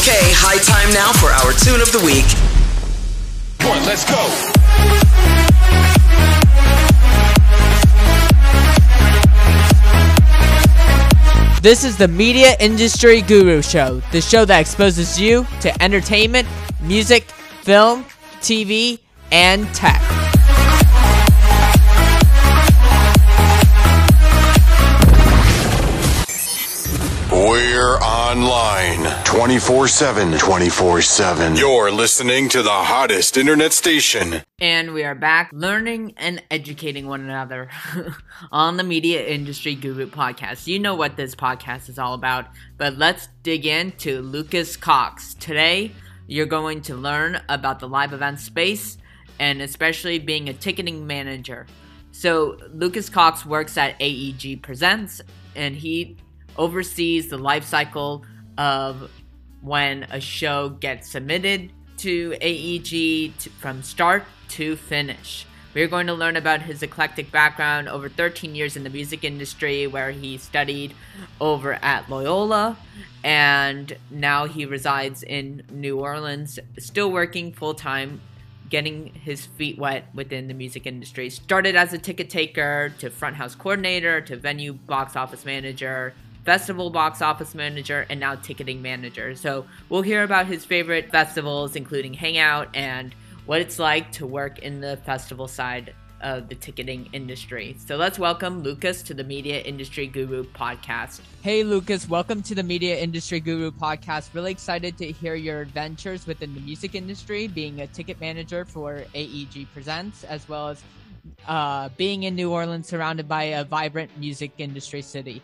Okay, high time now for our tune of the week. One, let's go. This is the Media Industry Guru Show, the show that exposes you to entertainment, music, film, TV, and tech. Online 24 7. 24 7. You're listening to the hottest internet station. And we are back learning and educating one another on the Media Industry Guru podcast. You know what this podcast is all about, but let's dig into Lukas Cox. Today, you're going to learn about the live event space and especially being a ticketing manager. So, Lukas Cox works at AEG Presents and he oversees the life cycle of when a show gets submitted to AEG to, from start to finish. We're going to learn about his eclectic background over 13 years in the music industry, where he studied over at Loyola and now he resides in New Orleans, still working full time, getting his feet wet within the music industry. Started as a ticket taker to front house coordinator to venue box office manager festival box office manager, and now ticketing manager. So we'll hear about his favorite festivals, including Hangout, and what it's like to work in the festival side of the ticketing industry. So let's welcome Lukas to the Media Industry Guru podcast. Hey, Lukas, welcome to the Media Industry Guru podcast. Really excited to hear your adventures within the music industry, being a ticket manager for AEG Presents, as well as uh, being in New Orleans surrounded by a vibrant music industry city.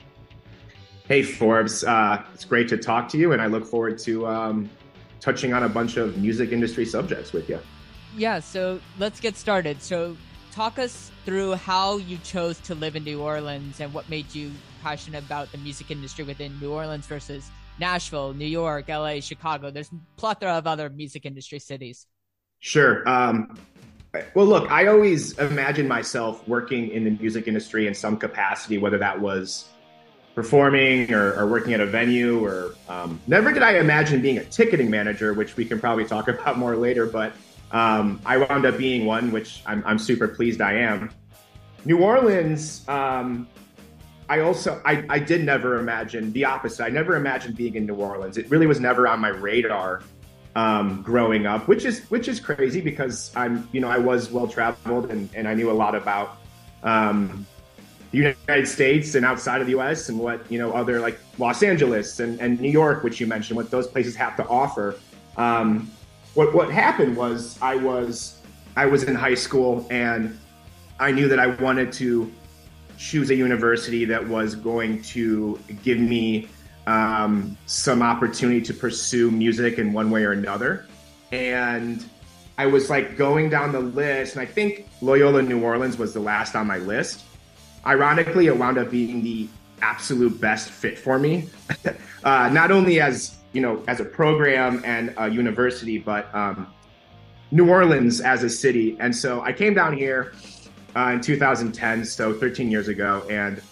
Hey, Forbes. Uh, it's great to talk to you, and I look forward to um, touching on a bunch of music industry subjects with you. Yeah, so let's get started. So, talk us through how you chose to live in New Orleans and what made you passionate about the music industry within New Orleans versus Nashville, New York, LA, Chicago. There's a plethora of other music industry cities. Sure. Um, well, look, I always imagined myself working in the music industry in some capacity, whether that was performing or, or, working at a venue or um, never did I imagine being a ticketing manager, which we can probably talk about more later. But um, I wound up being one, which I'm, I'm super pleased I am. New Orleans, um, I also I, I did never imagine the opposite. I never imagined being in New Orleans. It really was never on my radar um, growing up, which is which is crazy because I'm you know I was well traveled and, and I knew a lot about um, United States and outside of the US and what, you know, other like Los Angeles and, and New York, which you mentioned, what those places have to offer. Um, what, what happened was I was, I was in high school and I knew that I wanted to choose a university that was going to give me um, some opportunity to pursue music in one way or another. And I was like going down the list, and I think Loyola New Orleans was the last on my list ironically, it wound up being the absolute best fit for me. uh, not only as you know, as a program and a university, but um, New Orleans as a city. And so I came down here uh, in 2010, so 13 years ago, and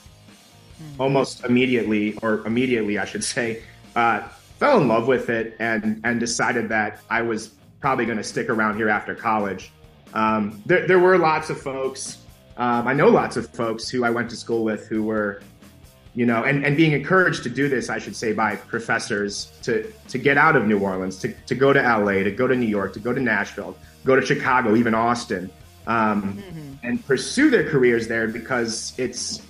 almost immediately, or immediately, I should say, uh, fell in love with it and and decided that I was probably going to stick around here after college. Um, there, there were lots of folks um, I know lots of folks who I went to school with who were, you know, and, and being encouraged to do this, I should say, by professors to to get out of New Orleans, to, to go to LA, to go to New York, to go to Nashville, go to Chicago, even Austin, um, mm-hmm. and pursue their careers there because it's,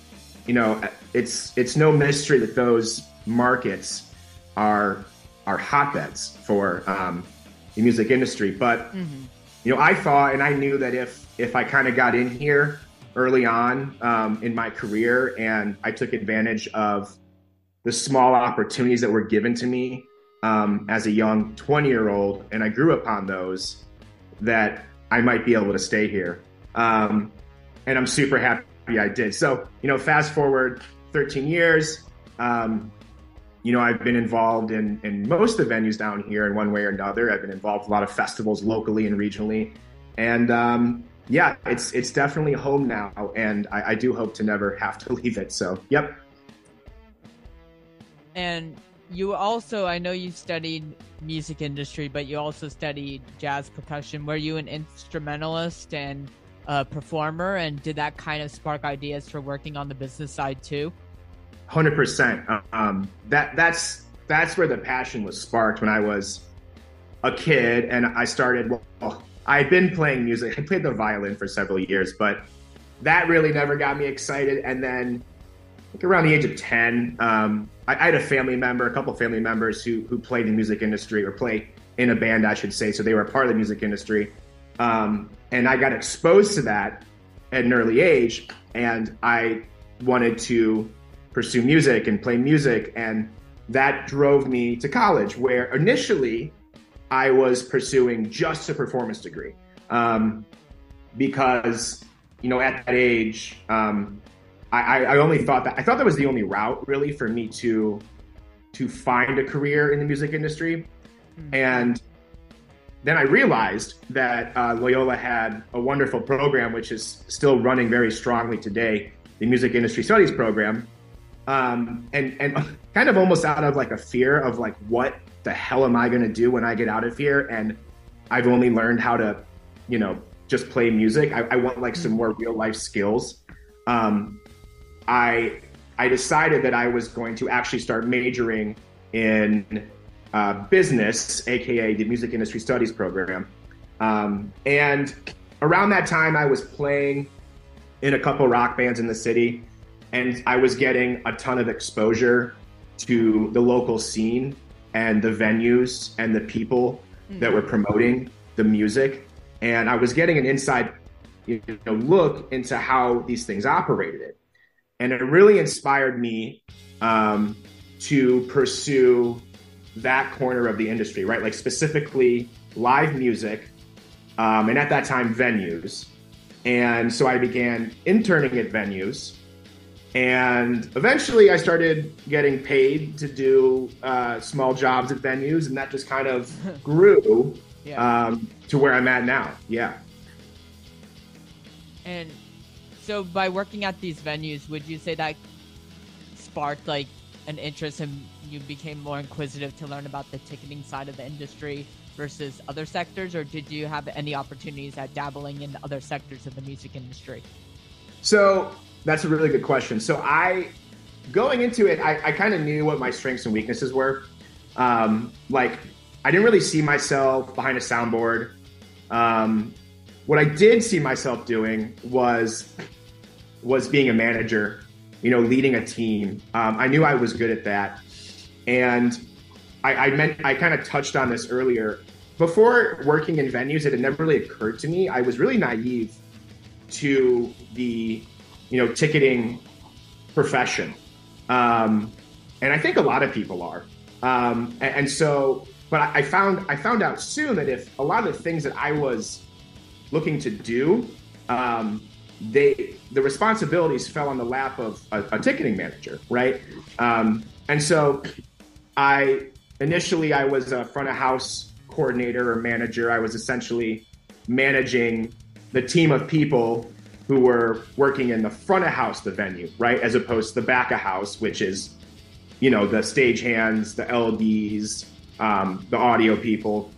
you know, it's it's no mystery that those markets are are hotbeds for um, the music industry. But mm-hmm. you know, I thought and I knew that if if I kind of got in here early on um, in my career, and I took advantage of the small opportunities that were given to me um, as a young 20 year old, and I grew upon those that I might be able to stay here. Um, and I'm super happy I did. So, you know, fast forward 13 years, um, you know, I've been involved in, in most of the venues down here in one way or another. I've been involved in a lot of festivals locally and regionally. And, um, yeah, it's it's definitely home now, and I, I do hope to never have to leave it. So, yep. And you also I know you studied music industry, but you also studied jazz percussion. Were you an instrumentalist and a performer, and did that kind of spark ideas for working on the business side too? Hundred percent. Um, that that's that's where the passion was sparked when I was a kid, and I started. Well, I had been playing music. I played the violin for several years, but that really never got me excited. And then, like around the age of ten, um, I, I, had a family member, a couple family members who who played in the music industry or play in a band, I should say. So they were a part of the music industry, um, and I got exposed to that at an early age, and I wanted to pursue music and play music, and that drove me to college, where initially I was pursuing just a performance degree um, because you know at that age um, I, I, only thought that I thought that was the only route really for me to to find a career in the music industry, mm. and then I realized that uh, Loyola had a wonderful program which is still running very strongly today, the Music Industry Studies program, um, and and kind of almost out of like a fear of like what the hell am I going to do when I get out of here? And I've only learned how to, you know, just play music. I, I want like some more real life skills. Um, I I decided that I was going to actually start majoring in uh, business, aka the Music Industry Studies program. Um, and around that time, I was playing in a couple rock bands in the city, and I was getting a ton of exposure to the local scene and the venues and the people mm-hmm. that were promoting the music. And I was getting an inside you know, look into how these things operated. And it really inspired me um, to pursue that corner of the industry, right? Like specifically live music, um, and at that time, venues. And so I began interning at venues and eventually, I started getting paid to do uh, small jobs at venues, and that just kind of grew yeah. um, to where I'm at now. Yeah. And so, by working at these venues, would you say that sparked like an interest and you became more inquisitive to learn about the ticketing side of the industry versus other sectors, or did you have any opportunities at dabbling in other sectors of the music industry? So that's a really good question. So I, going into it, I, I kind of knew what my strengths and weaknesses were. Um, like I didn't really see myself behind a soundboard. Um, what I did see myself doing was was being a manager, you know, leading a team. Um, I knew I was good at that, and I, I meant I kind of touched on this earlier. Before working in venues, it had never really occurred to me. I was really naive to the you know, ticketing profession. Um, and I think a lot of people are. Um, and, and, so, but I found I found out soon that if a lot of the things that I was looking to do, um, they the responsibilities fell on the lap of a, a ticketing manager, right? Um, and so, I initially I was a front of house coordinator or manager. I was essentially managing the team of people who were working in the front of house, the venue, right, as opposed to the back of house, which is, you know, the stage hands, the LDs, um, the audio people,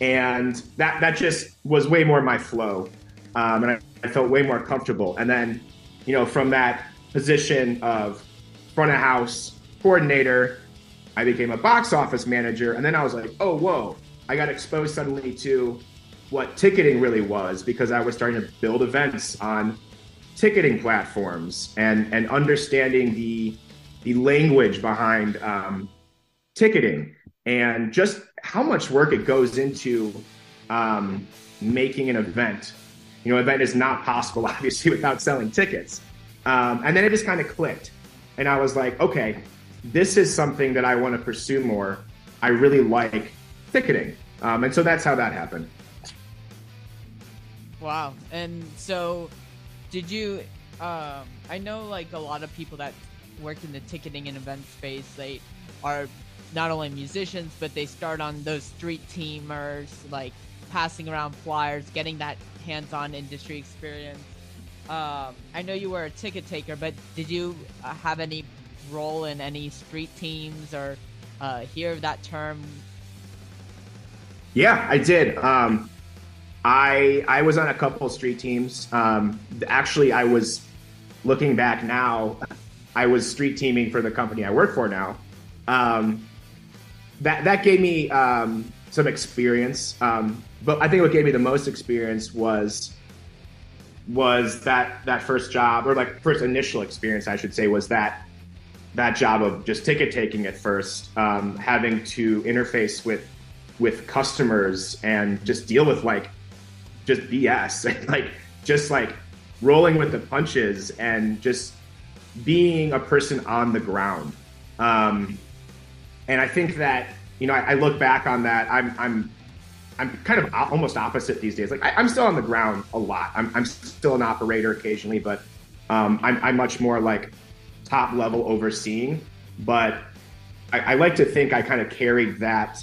and that that just was way more my flow, um, and I, I felt way more comfortable. And then, you know, from that position of front of house coordinator, I became a box office manager, and then I was like, oh, whoa, I got exposed suddenly to what ticketing really was because I was starting to build events on ticketing platforms and and understanding the the language behind um, ticketing and just how much work it goes into um, making an event. You know, event is not possible obviously without selling tickets. Um, and then it just kind of clicked, and I was like, okay, this is something that I want to pursue more. I really like ticketing, um, and so that's how that happened. Wow. And so, did you? Um, I know like a lot of people that work in the ticketing and event space, they are not only musicians, but they start on those street teamers, like passing around flyers, getting that hands-on industry experience. Um, I know you were a ticket taker, but did you uh, have any role in any street teams or uh, hear that term? Yeah, I did. Um, I I was on a couple street teams. Um, actually, I was looking back now. I was street teaming for the company I work for now. Um, that that gave me um, some experience. Um, but I think what gave me the most experience was was that that first job or like first initial experience, I should say, was that that job of just ticket taking at first, um, having to interface with with customers and just deal with like just BS and like just like rolling with the punches and just being a person on the ground. Um, and I think that you know I, I look back on that. I'm I'm I'm kind of almost opposite these days. Like I, am still on the ground a lot. I'm, I'm still an operator occasionally, but um, I'm, I'm, much more like top level overseeing. But I, I like to think I kind of carried that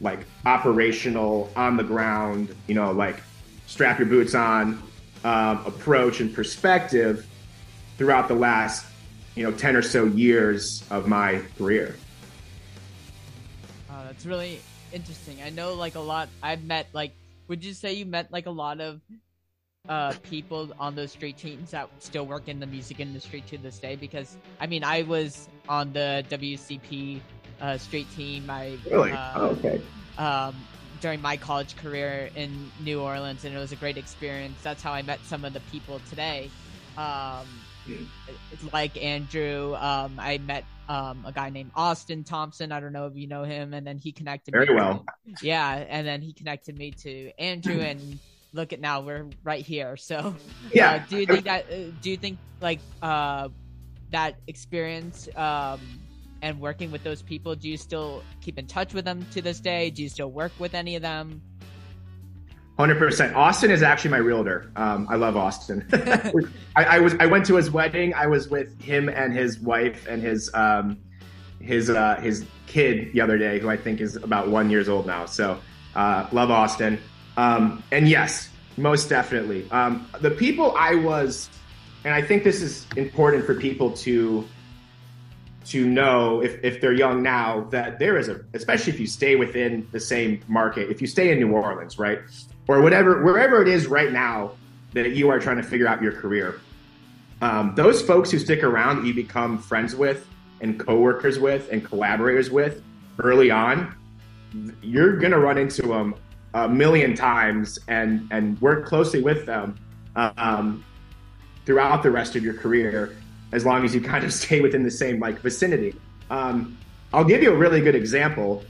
like operational on the ground, you know, like strap your boots on um, approach and perspective throughout the last, you know, 10 or so years of my career. Uh, that's really interesting. I know like a lot. I've met like. Would you say you met like a lot of uh, people on those street teams that still work in the music industry to this day? Because I mean, I was on the WCP uh, street team. I really uh, oh, okay. Um, during my college career in New Orleans, and it was a great experience. That's how I met some of the people today. Um, like Andrew, um, I met um, a guy named Austin Thompson. I don't know if you know him, and then he connected very me well. To, yeah, and then he connected me to Andrew, and look at now we're right here. So yeah, uh, do you think that? Uh, do you think like uh, that experience um, and working with those people? Do you still keep in touch with them to this day? Do you still work with any of them? Hundred percent. Austin is actually my realtor. Um, I love Austin. I, I, was I went to his wedding. I was with him and his wife and his um, his uh, his kid the other day, who I think is about one years old now. So uh, love Austin. Um, and yes, most definitely. Um, the people I was, and I think this is important for people to to know if, if they're young now that there is a especially if you stay within the same market if you stay in new orleans right or whatever, wherever it is right now that you are trying to figure out your career. Um, those folks who stick around that you become friends with and coworkers with and collaborators with early on, you're to run into them a million times and, and work closely with them um, throughout the rest of your career, as long as you kind of stay within the same like vicinity. Um, I'll give you a really good example.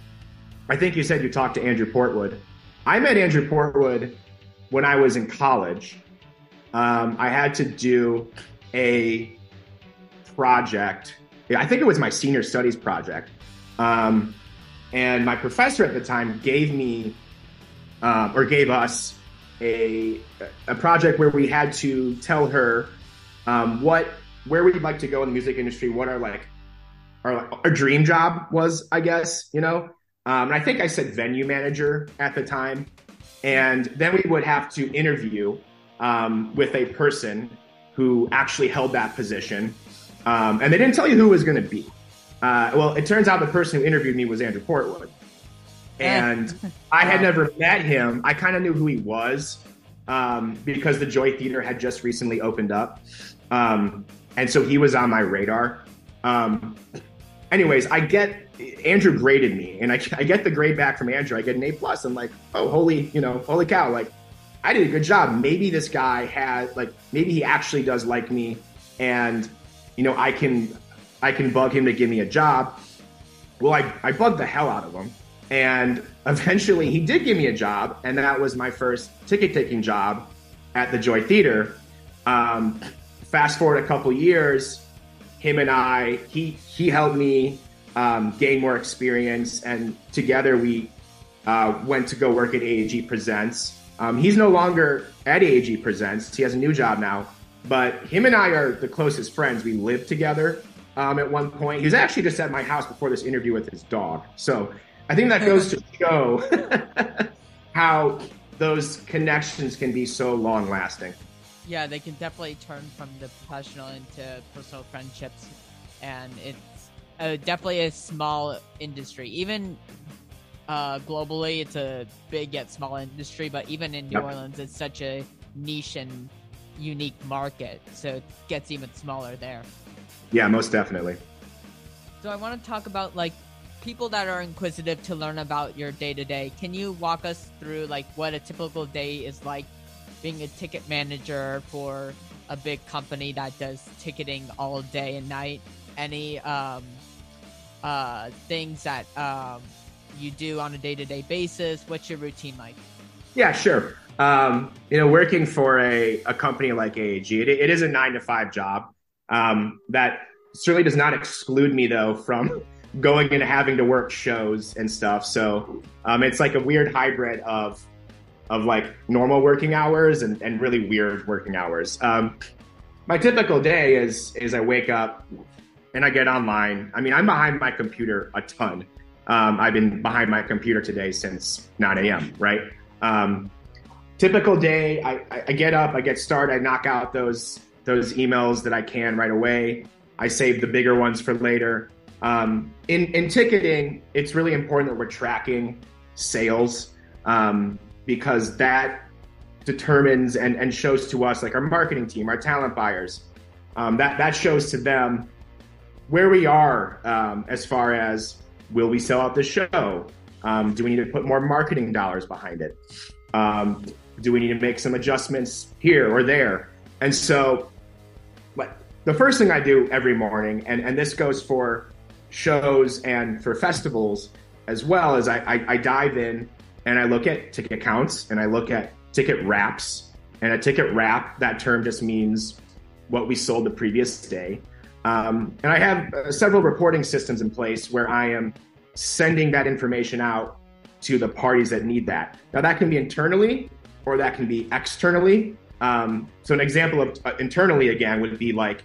I think you said you talked to Andrew Portwood. I met Andrew Portwood when I was in college. Um, I had to do a project. I think it was my senior studies project. Um, and my professor at the time gave me, uh, or gave us, a, a project where we had to tell her um, what where we'd like to go in the music industry, what our like our, our dream job was, I guess, you know. Um, and I think I said venue manager at the time. And then we would have to interview um, with a person who actually held that position. Um, and they didn't tell you who it was going to be. Uh, well, it turns out the person who interviewed me was Andrew Portwood. And I had never met him. I kind of knew who he was um, because the Joy Theater had just recently opened up. Um, and so he was on my radar. Um, anyways, I get Andrew graded me, and I, I get the grade back from Andrew. I get an A plus. I'm like, oh, holy, you know, holy cow! Like, I did a good job. Maybe this guy has, like, maybe he actually does like me, and you know, I can, I can bug him to give me a job. Well, I, I bugged the hell out of him, and eventually he did give me a job, and that was my first ticket taking job at the Joy Theater. Um, fast forward a couple years, him and I, he he helped me um, gain more experience, and together we uh, went to go work at AEG Presents. Um, he's no longer at AEG Presents; he has a new job now. But him and I are the closest friends. We lived together um, at one point. He was actually just at my house before this interview with his dog. So I think that goes to show how those connections can be so long lasting. Yeah, they can definitely turn from the professional into personal friendships, and it's uh, definitely a small industry. Even uh, globally, it's a big yet small industry. But even in New Yep. Orleans, it's such a niche and unique market, so it gets even smaller there. Yeah, most definitely. So I want to talk about like people that are inquisitive to learn about your day to day. Can you walk us through like what a typical day is like being a ticket manager for a big company that does ticketing all day and night? Any um uh things that um you do on a day to day basis? What's your routine like? Yeah, sure. Um, you know, working for a, a company like AEG, it, it is a nine to five job. Um, that certainly does not exclude me though from going and having to work shows and stuff. So um, it's like a weird hybrid of of like normal working hours and, and really weird working hours. Um, my typical day is is I wake up and I get online. I mean, I'm behind my computer a ton. Um, I've been behind my computer today since 9 a.m. Right. Um, typical day. I, I, get up, I get started, I knock out those those emails that I can right away. I save the bigger ones for later. Um, in in ticketing, it's really important that we're tracking sales um, because that determines and, and shows to us, like our marketing team, our talent buyers, um, that that shows to them where we are um, as far as will we sell out the show? Um, do we need to put more marketing dollars behind it? Um, do we need to make some adjustments here or there? And so, but the first thing I do every morning, and, and this goes for shows and for festivals as well, is I, I, I dive in and I look at ticket counts and I look at ticket wraps. And a ticket wrap, that term just means what we sold the previous day. Um, and I have uh, several reporting systems in place where I am sending that information out to the parties that need that. Now, that can be internally or that can be externally. Um, so, an example of uh, internally again would be like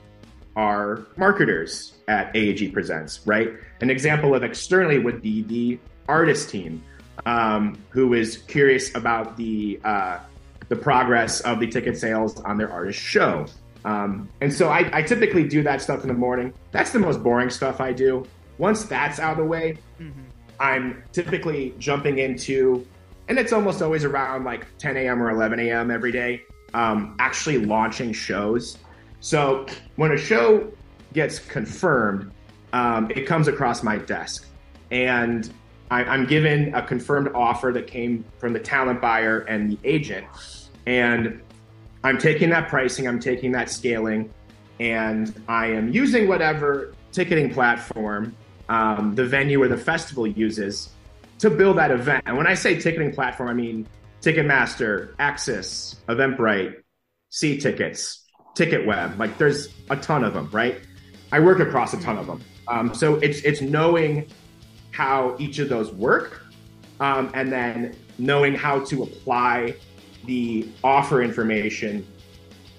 our marketers at AEG Presents, right? An example of externally would be the artist team um, who is curious about the uh, the progress of the ticket sales on their artist show. Um, and so I, I typically do that stuff in the morning. That's the most boring stuff I do. Once that's out of the way, I'm typically jumping into, and it's almost always around like 10 a.m. or 11 a.m. every day, um, actually launching shows. So when a show gets confirmed, um, it comes across my desk. And I, I'm given a confirmed offer that came from the talent buyer and the agent. And I'm taking that pricing, I'm taking that scaling, and I am using whatever ticketing platform um, the venue or the festival uses to build that event. And when I say ticketing platform, I mean Ticketmaster, AXS, Eventbrite, See Tickets, TicketWeb. Like there's a ton of them, right? I work across a ton of them. Um, so it's it's knowing how each of those work, um, and then knowing how to apply the offer information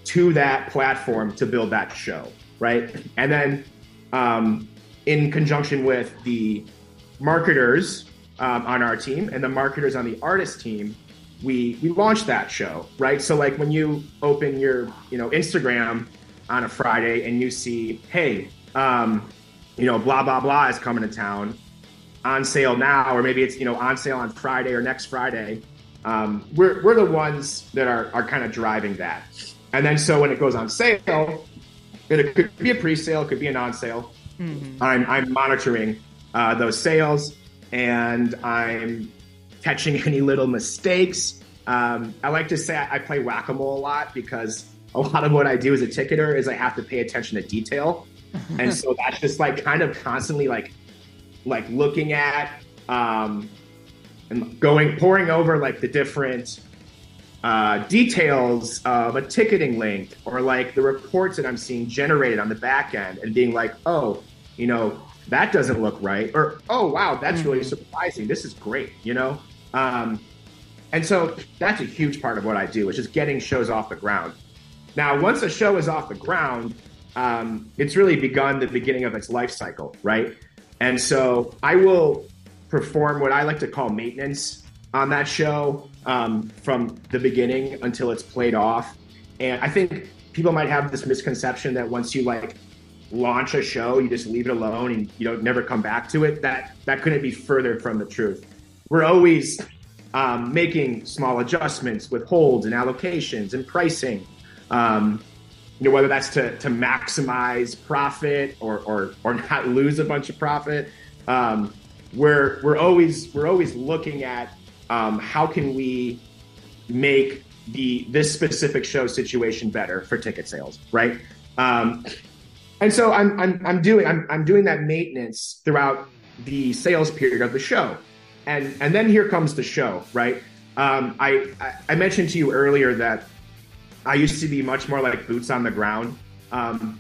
to that platform to build that show, right? And then um, in conjunction with the marketers um, on our team and the marketers on the artist team, we we launched that show, right? So like when you open your you know Instagram on a Friday and you see, hey, um, you know, blah blah blah is coming to town on sale now, or maybe it's you know on sale on Friday or next Friday. Um, we're we're the ones that are are kind of driving that, and then so when it goes on sale, it could be a pre-sale, it could be a non-sale. I'm I'm monitoring uh, those sales and I'm catching any little mistakes. Um, I like to say I, I play whack-a-mole a lot because a lot of what I do as a ticketer is I have to pay attention to detail, and so that's just like kind of constantly like like looking at um, and going pouring over like the different uh, details of a ticketing link or like the reports that I'm seeing generated on the back end and being like, oh, you know, that doesn't look right. Or, oh, wow, that's really surprising. This is great, you know? Um, and so that's a huge part of what I do, which is just getting shows off the ground. Now, once a show is off the ground, um, it's really begun the beginning of its life cycle, right? And so I will perform what I like to call maintenance on that show um, from the beginning until it's played off. And I think people might have this misconception that once you like launch a show, you just leave it alone and you don't never come back to it. That that couldn't be further from the truth. We're always um, making small adjustments with holds and allocations and pricing. Um, you know, whether that's to, to maximize profit or, or, or not lose a bunch of profit. Um, we're, we're always, we're always looking at um, how can we make the, this specific show situation better for ticket sales. Right. Um, and so I'm, I'm, I'm doing, I'm, I'm doing that maintenance throughout the sales period of the show. And, and then here comes the show, right? Um, I, I mentioned to you earlier that I used to be much more like boots on the ground. Um,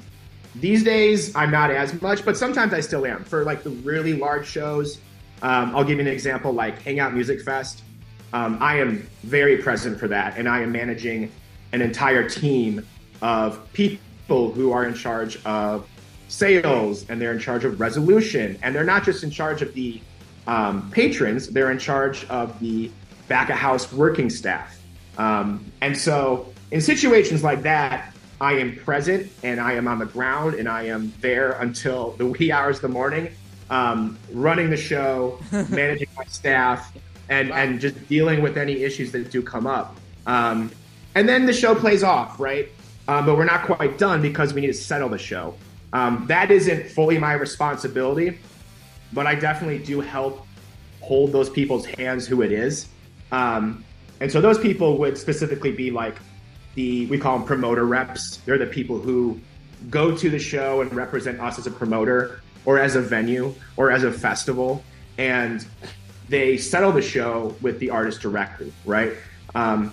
these days, I'm not as much, but sometimes I still am. For like the really large shows, um, I'll give you an example like Hangout Music Fest. Um, I am very present for that, and I am managing an entire team of people who are in charge of sales and they're in charge of resolution. And they're not just in charge of the um, patrons, they're in charge of the back of house working staff. Um, and so in situations like that, I am present and I am on the ground and I am there until the wee hours of the morning, um, running the show, managing my staff, and, wow. and just dealing with any issues that do come up. Um, and then the show plays off, right? Um, but we're not quite done because we need to settle the show. Um, that isn't fully my responsibility, but I definitely do help hold those people's hands who it is. Um, and so those people would specifically be like the we call them promoter reps. They're the people who go to the show and represent us as a promoter or as a venue or as a festival, and they settle the show with the artist directly, right? Um,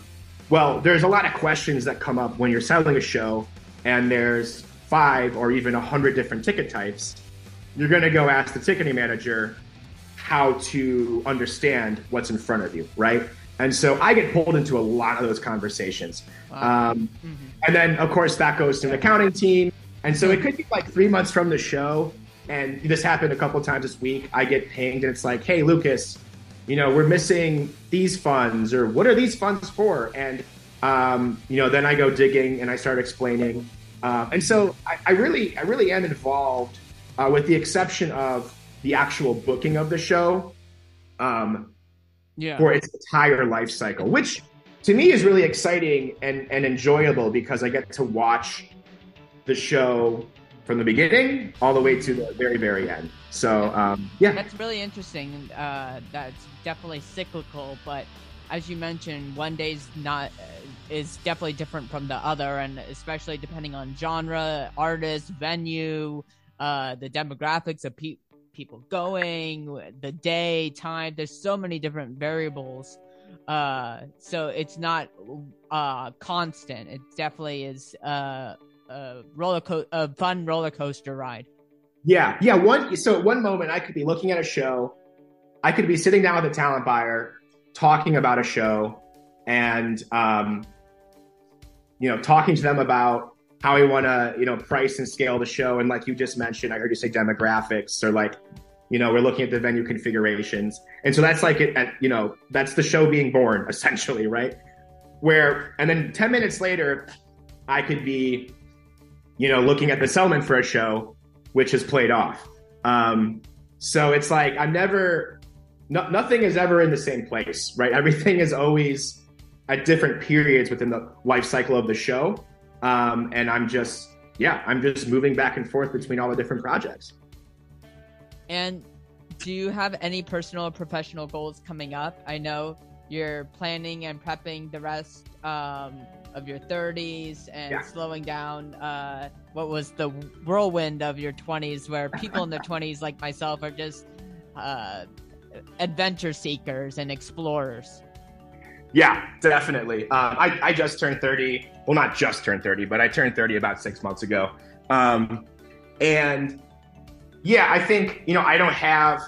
well, there's a lot of questions that come up when you're selling a show, and there's five or even a hundred different ticket types. You're going to go ask the ticketing manager how to understand what's in front of you, right? And so I get pulled into a lot of those conversations. Wow. Um, mm-hmm. And then, of course, that goes to an accounting team. And so it could be like three months from the show. And this happened a couple times this week. I get pinged and it's like, hey, Lukas, you know, we're missing these funds or what are these funds for? And, um, you know, then I go digging and I start explaining. Uh, and so I, I, really, I really am involved uh, with the exception of the actual booking of the show. Um, yeah. for its entire life cycle, which to me is really exciting and, and enjoyable because I get to watch the show from the beginning all the way to the very, very end. So, um, yeah. That's really interesting. Uh, that's definitely cyclical, but as you mentioned, one day's not uh, is definitely different from the other, and especially depending on genre, artist, venue, uh, the demographics of people people going, the day, time. There's so many different variables. Uh, so it's not uh, constant. It definitely is uh, a roller co- a fun roller coaster ride. Yeah, yeah. One so at one moment I could be looking at a show, I could be sitting down with a talent buyer talking about a show, and um, you know, talking to them about how we want to, you know, price and scale the show. And like you just mentioned, I heard you say demographics or like, you know, we're looking at the venue configurations. And so that's like it, at, you know, that's the show being born essentially, right? Where, and then 10 minutes later, I could be, you know, looking at the settlement for a show, which has played off. Um, so it's like, I'm never, no, nothing is ever in the same place, right? Everything is always at different periods within the life cycle of the show. Um, and I'm just, yeah, I'm just moving back and forth between all the different projects. And do you have any personal or professional goals coming up? I know you're planning and prepping the rest um, of your 30s and yeah. slowing down uh, what was the whirlwind of your 20s, where people in their 20s, like myself, are just uh, adventure seekers and explorers. Yeah, definitely. Um, I, I just turned 30. Well, not just turned 30, but I turned 30 about six months ago. Um, and yeah, I think, you know, I don't have,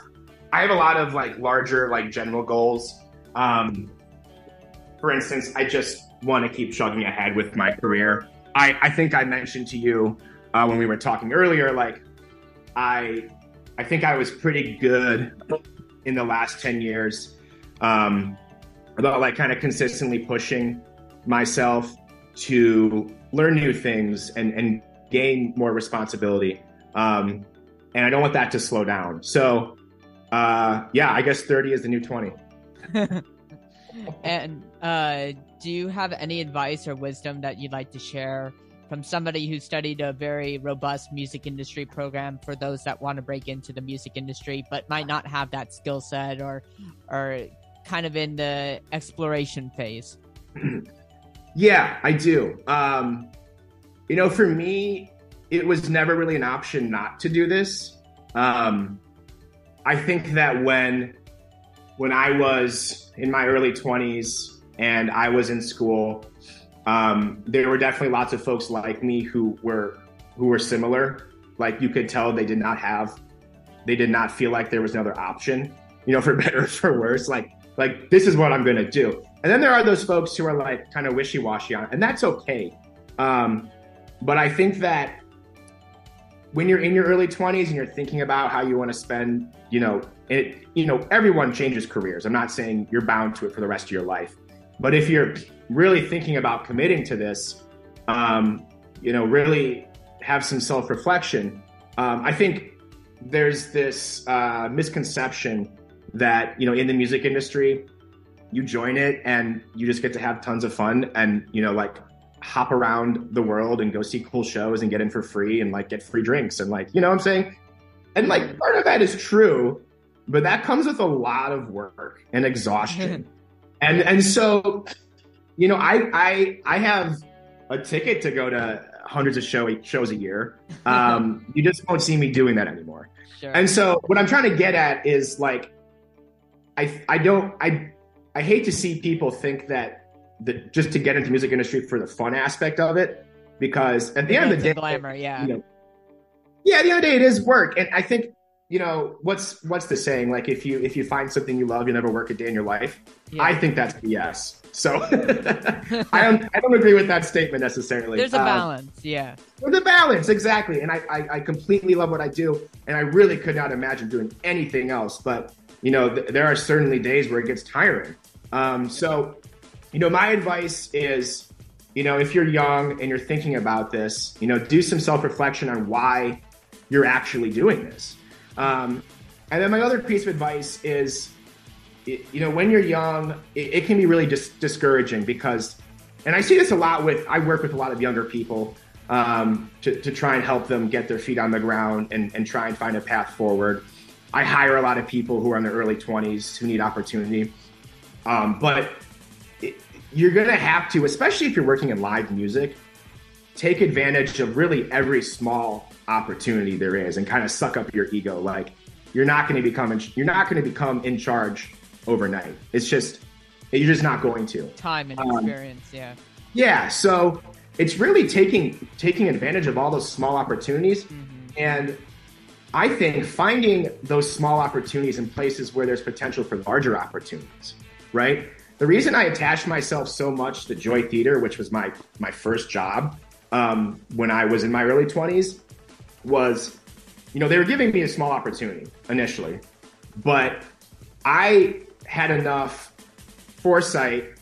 I have a lot of like larger, like general goals. Um, for instance, I just want to keep chugging ahead with my career. I, I think I mentioned to you uh, when we were talking earlier, like I, I think I was pretty good in the last 10 years. Um, about like kind of consistently pushing myself to learn new things and, and gain more responsibility. Um, and I don't want that to slow down. So, uh, yeah, I guess 30 is the new 20. and uh, do you have any advice or wisdom that you'd like to share from somebody who studied a very robust music industry program for those that want to break into the music industry but might not have that skill set or or kind of in the exploration phase? yeah, I do. Um, you know, for me, it was never really an option not to do this. Um, I think that when when I was in my early 20s and I was in school, um, there were definitely lots of folks like me who were who were similar. Like you could tell they did not have, they did not feel like there was another option. You know, for better or for worse. Like like this is what I'm going to do. And then there are those folks who are like kind of wishy washy on, it, and that's okay. Um, but I think that when you're in your early 20s and you're thinking about how you want to spend, you know, it, you know, everyone changes careers. I'm not saying you're bound to it for the rest of your life, but if you're really thinking about committing to this, um, you know, really have some self reflection. Um, I think there's this uh, misconception that you know in the music industry, you join it and you just get to have tons of fun and you know like hop around the world and go see cool shows and get in for free and like get free drinks and like you know what I'm saying, and like part of that is true, but that comes with a lot of work and exhaustion, and and so you know, I I I have a ticket to go to hundreds of show shows a year. Um, you just won't see me doing that anymore. Sure. And so, what I'm trying to get at is like, I I don't I I hate to see people think that that just to get into music industry for the fun aspect of it, because at the end of the day, glamour, yeah, you know, yeah, at the end of the day, it is work, and I think you know what's what's the saying? Like if you if you find something you love you never work a day in your life. Yeah. i think that's BS so i don't i don't agree with that statement necessarily. There's a um, balance yeah. There's a balance exactly. And I, I, I completely love what i do. And i really could not imagine doing anything else. But you know th- there are certainly days where it gets tiring um, so you know my advice is you know if you're young and you're thinking about this you know do some self-reflection on why you're actually doing this um, and then my other piece of advice is, you know, when you're young, it, it can be really dis- discouraging because, and I see this a lot with, I work with a lot of younger people um, to, to try and help them get their feet on the ground and, and try and find a path forward. I hire a lot of people who are in their early 20s who need opportunity. Um, but it, you're going to have to, especially if you're working in live music, take advantage of really every small opportunity there is and kind of suck up your ego. Like you're not going to become in, you're not going to become in charge overnight. It's just you're just not going to. Time and um, experience, yeah. Yeah, so it's really taking taking advantage of all those small opportunities mm-hmm. and I think finding those small opportunities in places where there's potential for larger opportunities, right? The reason I attached myself so much to Joy Theater, which was my my first job um, when I was in my early 20s, was, you know, they were giving me a small opportunity initially, but I had enough foresight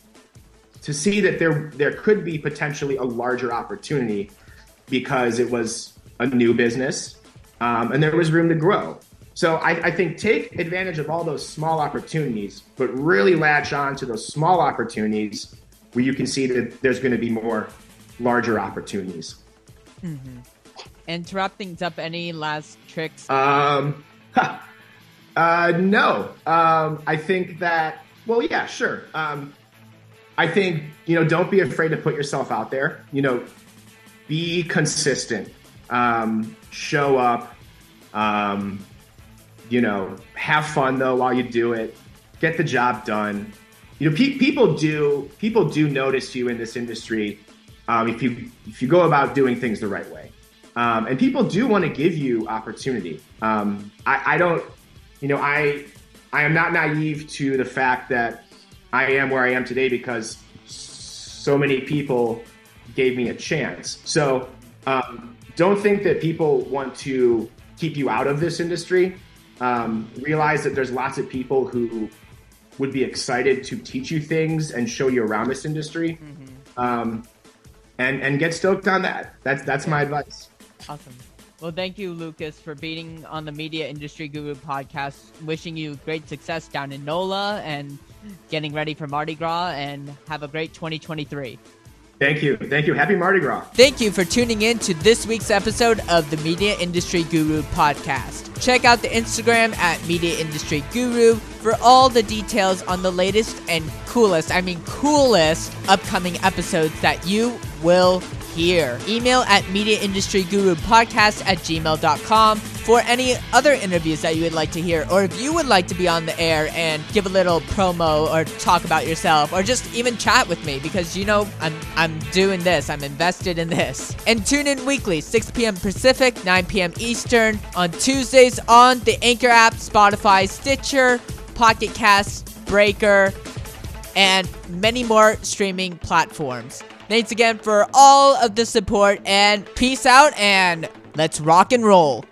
to see that there there could be potentially a larger opportunity because it was a new business um, and there was room to grow. So I, I, think take advantage of all those small opportunities, but really latch on to those small opportunities where you can see that there's going to be more larger opportunities. Mm-hmm. And to wrap things up, any last tricks? Um, uh, no. Um, I think that. Well, yeah, sure. Um, I think you know, don't be afraid to put yourself out there. You know, be consistent. Um, show up. Um, you know, have fun though while you do it. Get the job done. You know, pe- people do people do notice you in this industry um, if you if you go about doing things the right way. Um, and people do want to give you opportunity. Um, I, I, don't, you know, I I am not naive to the fact that I am where I am today because so many people gave me a chance. So um, don't think that people want to keep you out of this industry. Um, realize that there's lots of people who would be excited to teach you things and show you around this industry. Mm-hmm. Um, and and get stoked on that. That's that's my advice. Awesome. Well, thank you, Lukas, for being on the Media Industry Guru podcast. Wishing you great success down in NOLA and getting ready for Mardi Gras, and have a great 2023. Thank you. Thank you. Happy Mardi Gras. Thank you for tuning in to this week's episode of the Media Industry Guru podcast. Check out the Instagram at Media Industry Guru for all the details on the latest and coolest, I mean, coolest upcoming episodes that you will hear. Email at mediaindustrygurupodcast at gmail.com for any other interviews that you would like to hear, or if you would like to be on the air and give a little promo or talk about yourself, or just even chat with me because you know I'm I'm doing this, I'm invested in this. And tune in weekly, 6 p.m. Pacific, 9 p.m. Eastern, on Tuesdays on the Anchor app, Spotify, Stitcher, Pocket Cast, Breaker, and many more streaming platforms. Thanks again for all of the support and peace out and let's rock and roll.